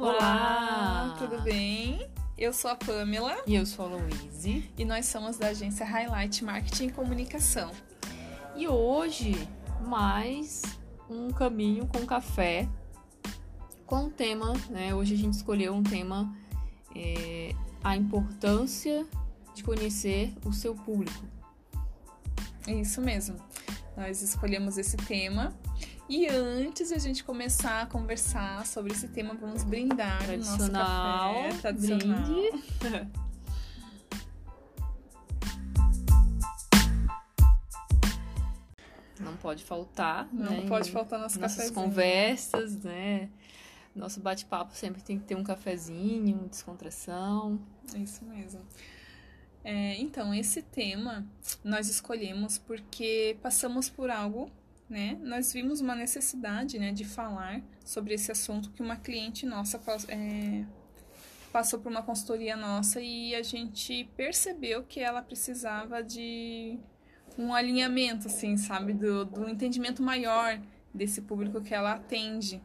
Olá, tudo bem? Eu sou a Pamela E eu sou a Louise. e nós somos da agência Highlight Marketing e Comunicação. E hoje, mais um caminho com café com o tema, né? Hoje a gente escolheu um tema, é, a importância de conhecer o seu público. É isso mesmo. Nós escolhemos esse tema e antes de a gente começar a conversar sobre esse tema, vamos brindar o nosso Tradicional, café tradicional. brinde. Não pode faltar, Não né? pode faltar nosso nossas cafezinho. conversas, né? Nosso bate-papo sempre tem que ter um cafezinho, descontração. É isso mesmo. É, então, esse tema nós escolhemos porque passamos por algo, né? Nós vimos uma necessidade, né, de falar sobre esse assunto que uma cliente nossa é, passou por uma consultoria nossa e a gente percebeu que ela precisava de um alinhamento, assim, sabe, do, do entendimento maior desse público que ela atende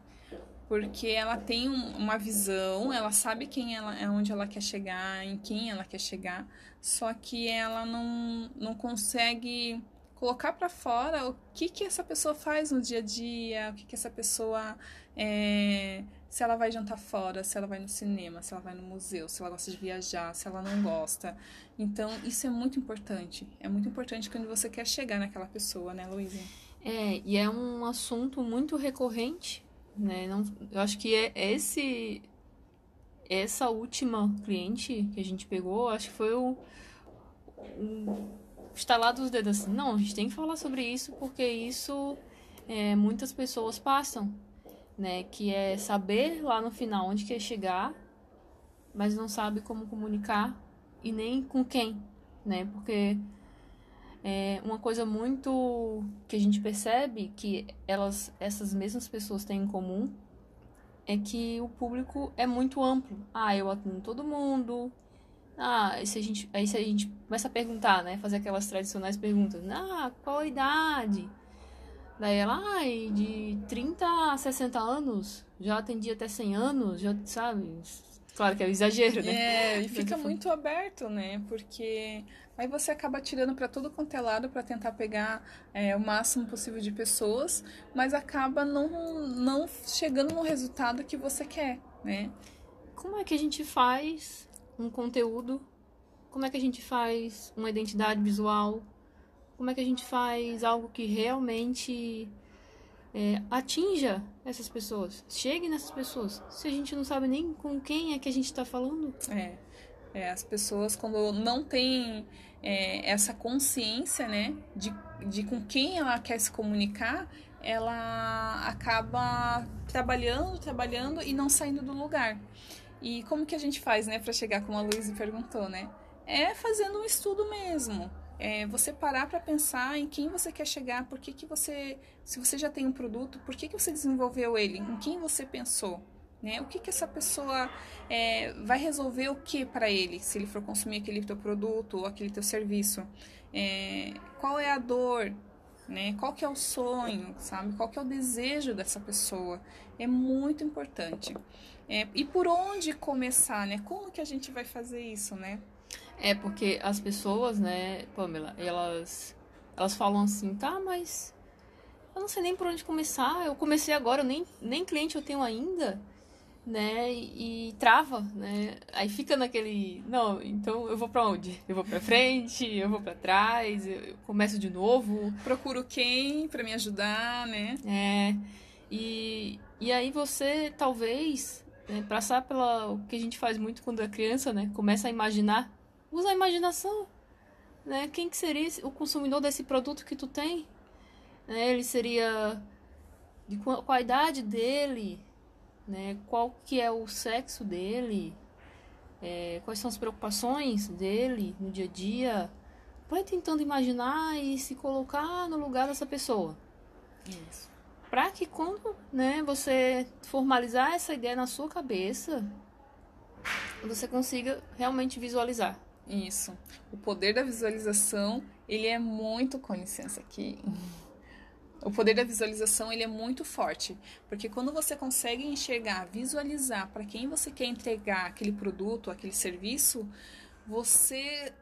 porque ela tem um- uma visão, ela sabe quem ela é, onde ela quer chegar, em quem ela quer chegar, só que ela não, não consegue colocar para fora o que que essa pessoa faz no dia a dia, o que que essa pessoa é, se ela vai jantar fora, se ela vai no cinema, se ela vai no museu, se ela gosta de viajar, se ela não gosta. Então, isso é muito importante. É muito importante quando você quer chegar naquela pessoa, né, Luísa? É, e é um assunto muito recorrente, né? Não, eu acho que é esse essa última cliente que a gente pegou, acho que foi o, o estalar dos dedos assim, não, a gente tem que falar sobre isso porque isso é, muitas pessoas passam, né? Que é saber lá no final onde quer chegar, mas não sabe como comunicar e nem com quem, né? Porque é uma coisa muito que a gente percebe que elas, essas mesmas pessoas têm em comum é que o público é muito amplo. Ah, eu atendo todo mundo. Ah, e se a gente, aí se a gente começa a perguntar, né? Fazer aquelas tradicionais perguntas. Ah, qual a idade? Daí ela, ai, de 30 a 60 anos, já atendi até 100 anos, já, sabe? Claro que é um exagero, né? É, e fica muito aberto, né? Porque aí você acaba tirando para todo quanto é lado para tentar pegar é, o máximo possível de pessoas, mas acaba não, não chegando no resultado que você quer, né? Como é que a gente faz um conteúdo? Como é que a gente faz uma identidade visual? Como é que a gente faz algo que realmente é, atinja essas pessoas? Chegue nessas pessoas. Se a gente não sabe nem com quem é que a gente está falando. É, é, as pessoas quando não têm é, essa consciência, né, de, de com quem ela quer se comunicar, ela acaba trabalhando, trabalhando e não saindo do lugar. E como que a gente faz, né, para chegar como a Luísa perguntou, né? É fazendo um estudo mesmo. É você parar para pensar em quem você quer chegar, por que, que você, se você já tem um produto, por que, que você desenvolveu ele, em quem você pensou, né? O que que essa pessoa é, vai resolver o que para ele, se ele for consumir aquele teu produto ou aquele teu serviço? É, qual é a dor, né? Qual que é o sonho, sabe? Qual que é o desejo dessa pessoa? É muito importante. É, e por onde começar, né? Como que a gente vai fazer isso, né? É porque as pessoas, né, Pamela, elas, elas falam assim, tá, mas eu não sei nem por onde começar. Eu comecei agora, nem, nem cliente eu tenho ainda, né? E, e trava, né? Aí fica naquele, não, então eu vou pra onde? Eu vou pra frente, eu vou pra trás, eu começo de novo. Procuro quem para me ajudar, né? É, e, e aí você talvez né, passar pela o que a gente faz muito quando é criança, né? Começa a imaginar, usa a imaginação, né? Quem que seria o consumidor desse produto que tu tem? Né? Ele seria de qual, qual a idade dele, né? Qual que é o sexo dele? É, quais são as preocupações dele no dia a dia? Vai tentando imaginar e se colocar no lugar dessa pessoa Isso. para que quando né, você formalizar essa ideia na sua cabeça, você consiga realmente visualizar. Isso. O poder da visualização, ele é muito, com licença aqui, O poder da visualização ele é muito forte, porque quando você consegue enxergar, visualizar para quem você quer entregar aquele produto, aquele serviço, você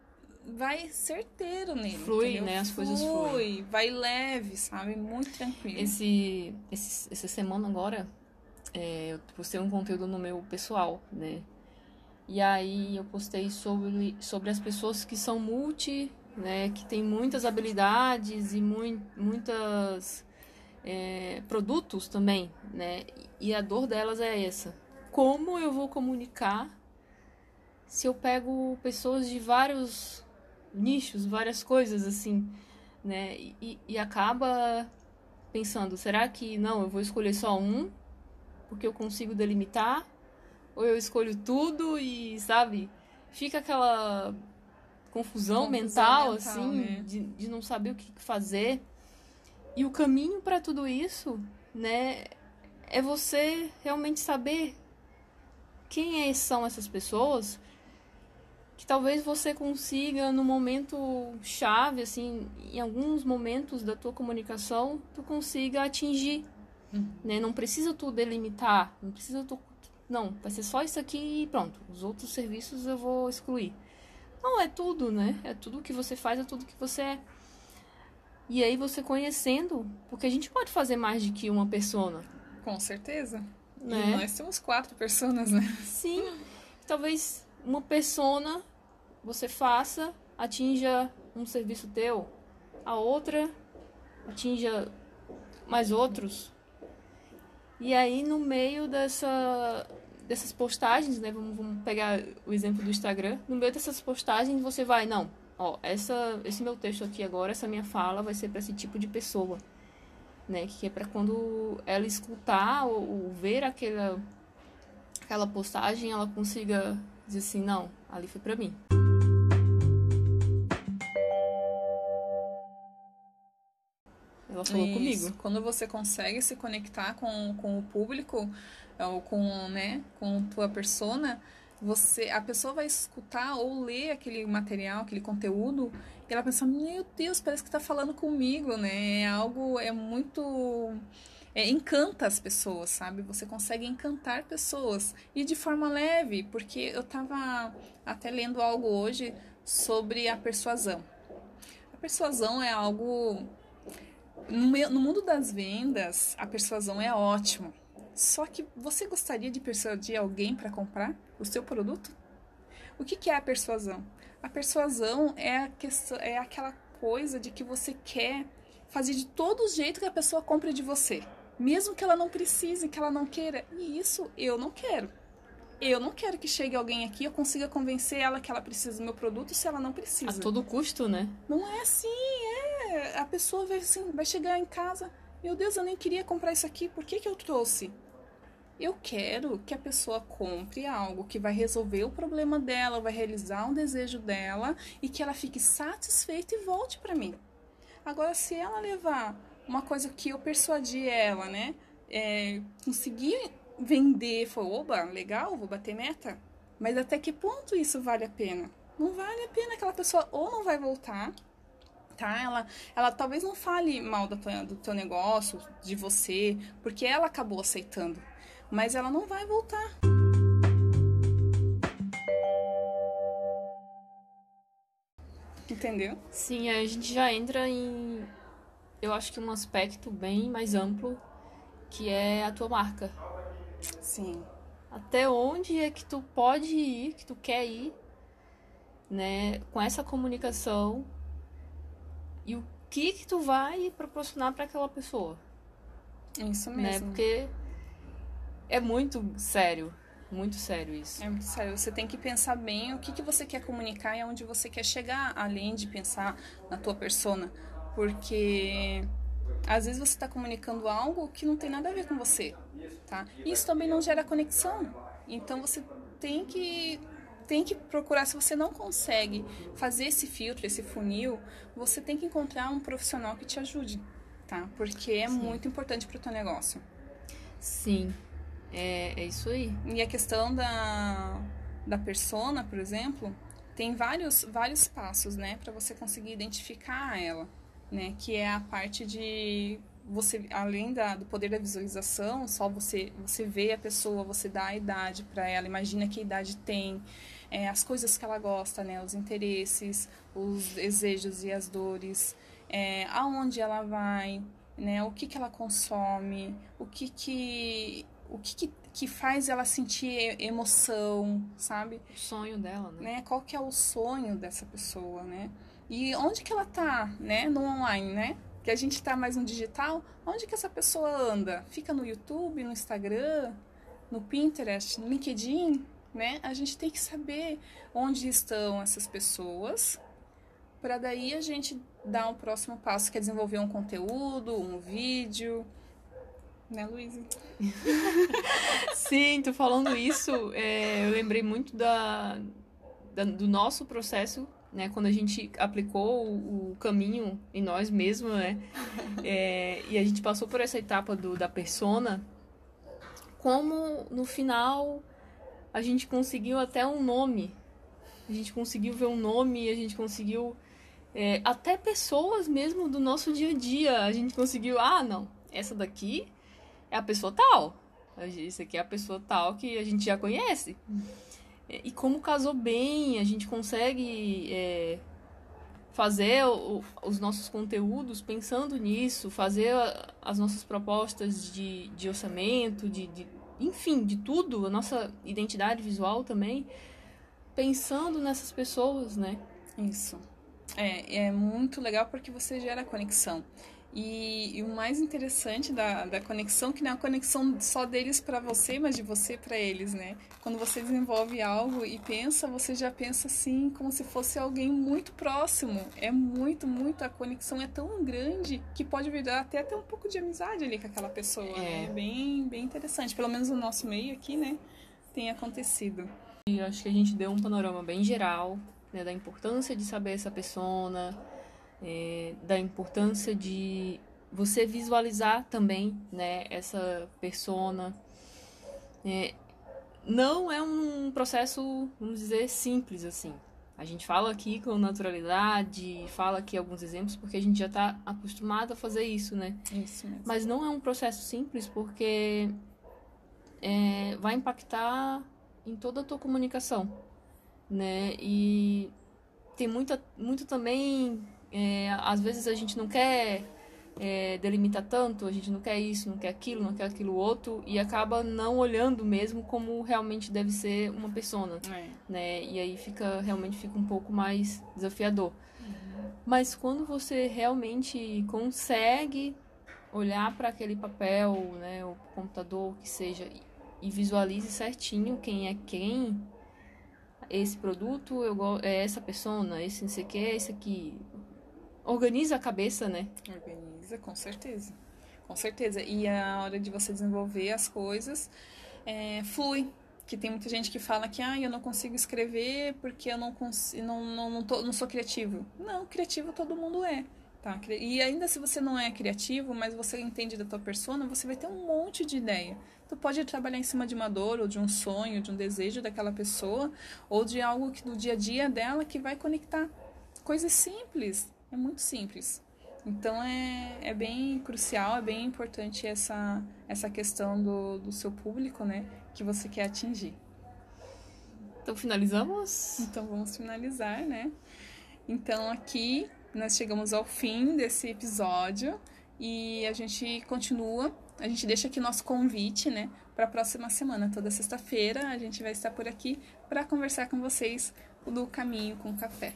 vai certeiro nele. Flui, entendeu? né? As Flui, coisas fluem. Vai leve, sabe? Muito tranquilo. Esse, esse, essa semana agora, é, eu postei um conteúdo no meu pessoal, né? E aí eu postei sobre, sobre as pessoas que são multi né, que tem muitas habilidades e mui muitas é, produtos também, né, e a dor delas é essa. Como eu vou comunicar se eu pego pessoas de vários nichos, várias coisas assim, né, e, e acaba pensando, será que não, eu vou escolher só um porque eu consigo delimitar ou eu escolho tudo e sabe, fica aquela confusão, confusão mental, mental, assim, né? de, de não saber o que fazer. E o caminho para tudo isso, né, é você realmente saber quem é, são essas pessoas que talvez você consiga no momento chave assim em alguns momentos da tua comunicação tu consiga atingir uhum. né não precisa tu delimitar não precisa tu não vai ser só isso aqui e pronto os outros serviços eu vou excluir não, é tudo, né? É tudo que você faz, é tudo que você é. E aí você conhecendo, porque a gente pode fazer mais de que uma persona. Com certeza. Né? E nós temos quatro personas, né? Sim. Talvez uma persona você faça, atinja um serviço teu, a outra atinja mais outros. E aí no meio dessa dessas postagens, né? Vamos, vamos pegar o exemplo do Instagram. No meio dessas postagens você vai, não, ó, essa, esse meu texto aqui agora, essa minha fala vai ser para esse tipo de pessoa, né? Que é para quando ela escutar ou, ou, ver aquela aquela postagem, ela consiga dizer assim, não, ali foi para mim. Ela falou Isso. comigo. Quando você consegue se conectar com, com o público, ou com, né, com tua persona, você, a pessoa vai escutar ou ler aquele material, aquele conteúdo, e ela pensa, meu Deus, parece que está falando comigo, né? É algo, é muito... É, encanta as pessoas, sabe? Você consegue encantar pessoas. E de forma leve, porque eu estava até lendo algo hoje sobre a persuasão. A persuasão é algo... No, no mundo das vendas, a persuasão é ótimo só que você gostaria de persuadir alguém para comprar o seu produto? O que, que é a persuasão? A persuasão é, a questão, é aquela coisa de que você quer fazer de todo jeito que a pessoa compre de você. Mesmo que ela não precise, que ela não queira. E isso eu não quero. Eu não quero que chegue alguém aqui e eu consiga convencer ela que ela precisa do meu produto se ela não precisa. A todo custo, né? Não é assim, é. A pessoa vai, assim, vai chegar em casa. Meu Deus, eu nem queria comprar isso aqui. Por que, que eu trouxe? Eu quero que a pessoa compre algo que vai resolver o problema dela, vai realizar um desejo dela e que ela fique satisfeita e volte para mim. Agora, se ela levar uma coisa que eu persuadi ela, né? É, conseguir vender, falou, oba, legal, vou bater meta. Mas até que ponto isso vale a pena? Não vale a pena aquela pessoa ou não vai voltar, tá? Ela, ela talvez não fale mal do teu, do teu negócio, de você, porque ela acabou aceitando mas ela não vai voltar. Entendeu? Sim, a gente já entra em, eu acho que um aspecto bem mais amplo, que é a tua marca. Sim. Até onde é que tu pode ir, que tu quer ir, né, com essa comunicação e o que que tu vai proporcionar para aquela pessoa. Isso né? mesmo. Né? Porque é muito sério. Muito sério isso. É muito sério. Você tem que pensar bem o que, que você quer comunicar e aonde você quer chegar, além de pensar na tua persona. Porque às vezes você está comunicando algo que não tem nada a ver com você, tá? Isso também não gera conexão. Então você tem que tem que procurar se você não consegue fazer esse filtro, esse funil, você tem que encontrar um profissional que te ajude, tá? Porque é Sim. muito importante para o teu negócio. Sim. É, é isso aí. E a questão da, da persona, por exemplo, tem vários, vários passos, né, para você conseguir identificar ela, né, que é a parte de você além da, do poder da visualização, só você você vê a pessoa, você dá a idade para ela, imagina que idade tem, é, as coisas que ela gosta, né, os interesses, os desejos e as dores, é, aonde ela vai, né, o que que ela consome, o que que o que, que, que faz ela sentir emoção, sabe? O sonho dela, né? né? Qual que é o sonho dessa pessoa, né? E onde que ela tá, né, no online, né? que a gente está mais no digital, onde que essa pessoa anda? Fica no YouTube, no Instagram, no Pinterest, no LinkedIn, né? A gente tem que saber onde estão essas pessoas, para daí a gente dar um próximo passo, que é desenvolver um conteúdo, um vídeo, né, Luísa? Sim, tô falando isso, é, eu lembrei muito da, da, do nosso processo né? Quando a gente aplicou o, o caminho em nós mesmos, né? É, e a gente passou por essa etapa do, da persona, como no final a gente conseguiu até um nome. A gente conseguiu ver um nome, a gente conseguiu é, até pessoas mesmo do nosso dia a dia. A gente conseguiu, ah, não, essa daqui é a pessoa tal. Isso aqui é a pessoa tal que a gente já conhece. E como casou bem, a gente consegue é, fazer o, os nossos conteúdos pensando nisso, fazer as nossas propostas de, de orçamento, de, de, enfim, de tudo, a nossa identidade visual também, pensando nessas pessoas, né? Isso. É, é muito legal porque você gera conexão. E, e, o mais interessante da, da conexão, que não é a conexão só deles para você, mas de você para eles, né? Quando você desenvolve algo e pensa, você já pensa assim, como se fosse alguém muito próximo. É muito, muito, a conexão é tão grande que pode virar até, até um pouco de amizade ali com aquela pessoa. É. É bem, bem interessante. Pelo menos no nosso meio aqui, né? Tem acontecido. E acho que a gente deu um panorama bem geral, né? Da importância de saber essa pessoa é, da importância de você visualizar também né, essa persona. É, não é um processo, vamos dizer, simples assim. A gente fala aqui com naturalidade, fala aqui alguns exemplos, porque a gente já está acostumado a fazer isso, né? Isso mesmo. Mas não é um processo simples, porque é, vai impactar em toda a tua comunicação, né? E tem muita, muito também é, às vezes a gente não quer é, delimitar tanto, a gente não quer isso, não quer aquilo, não quer aquilo outro, e acaba não olhando mesmo como realmente deve ser uma pessoa, é. né? E aí fica realmente fica um pouco mais desafiador. Uhum. Mas quando você realmente consegue olhar para aquele papel, né, o computador, que seja, e visualize certinho quem é quem, esse produto, eu é essa pessoa, esse não sei o que, esse aqui, organiza a cabeça, né? Organiza, com certeza. Com certeza. E a hora de você desenvolver as coisas é, flui. Que tem muita gente que fala que ah, eu não consigo escrever porque eu não, consigo, não, não, não, tô, não sou criativo. Não, criativo todo mundo é. Tá? E ainda se você não é criativo, mas você entende da tua persona, você vai ter um monte de ideia. Tu pode trabalhar em cima de uma dor, ou de um sonho, de um desejo daquela pessoa, ou de algo que do dia a dia dela que vai conectar. Coisas simples, é muito simples. Então é, é bem crucial, é bem importante essa, essa questão do, do seu público, né? Que você quer atingir. Então finalizamos? Então vamos finalizar, né? Então aqui nós chegamos ao fim desse episódio e a gente continua. A gente deixa aqui nosso convite, né? Para a próxima semana, toda sexta-feira, a gente vai estar por aqui para conversar com vocês do Caminho com Café.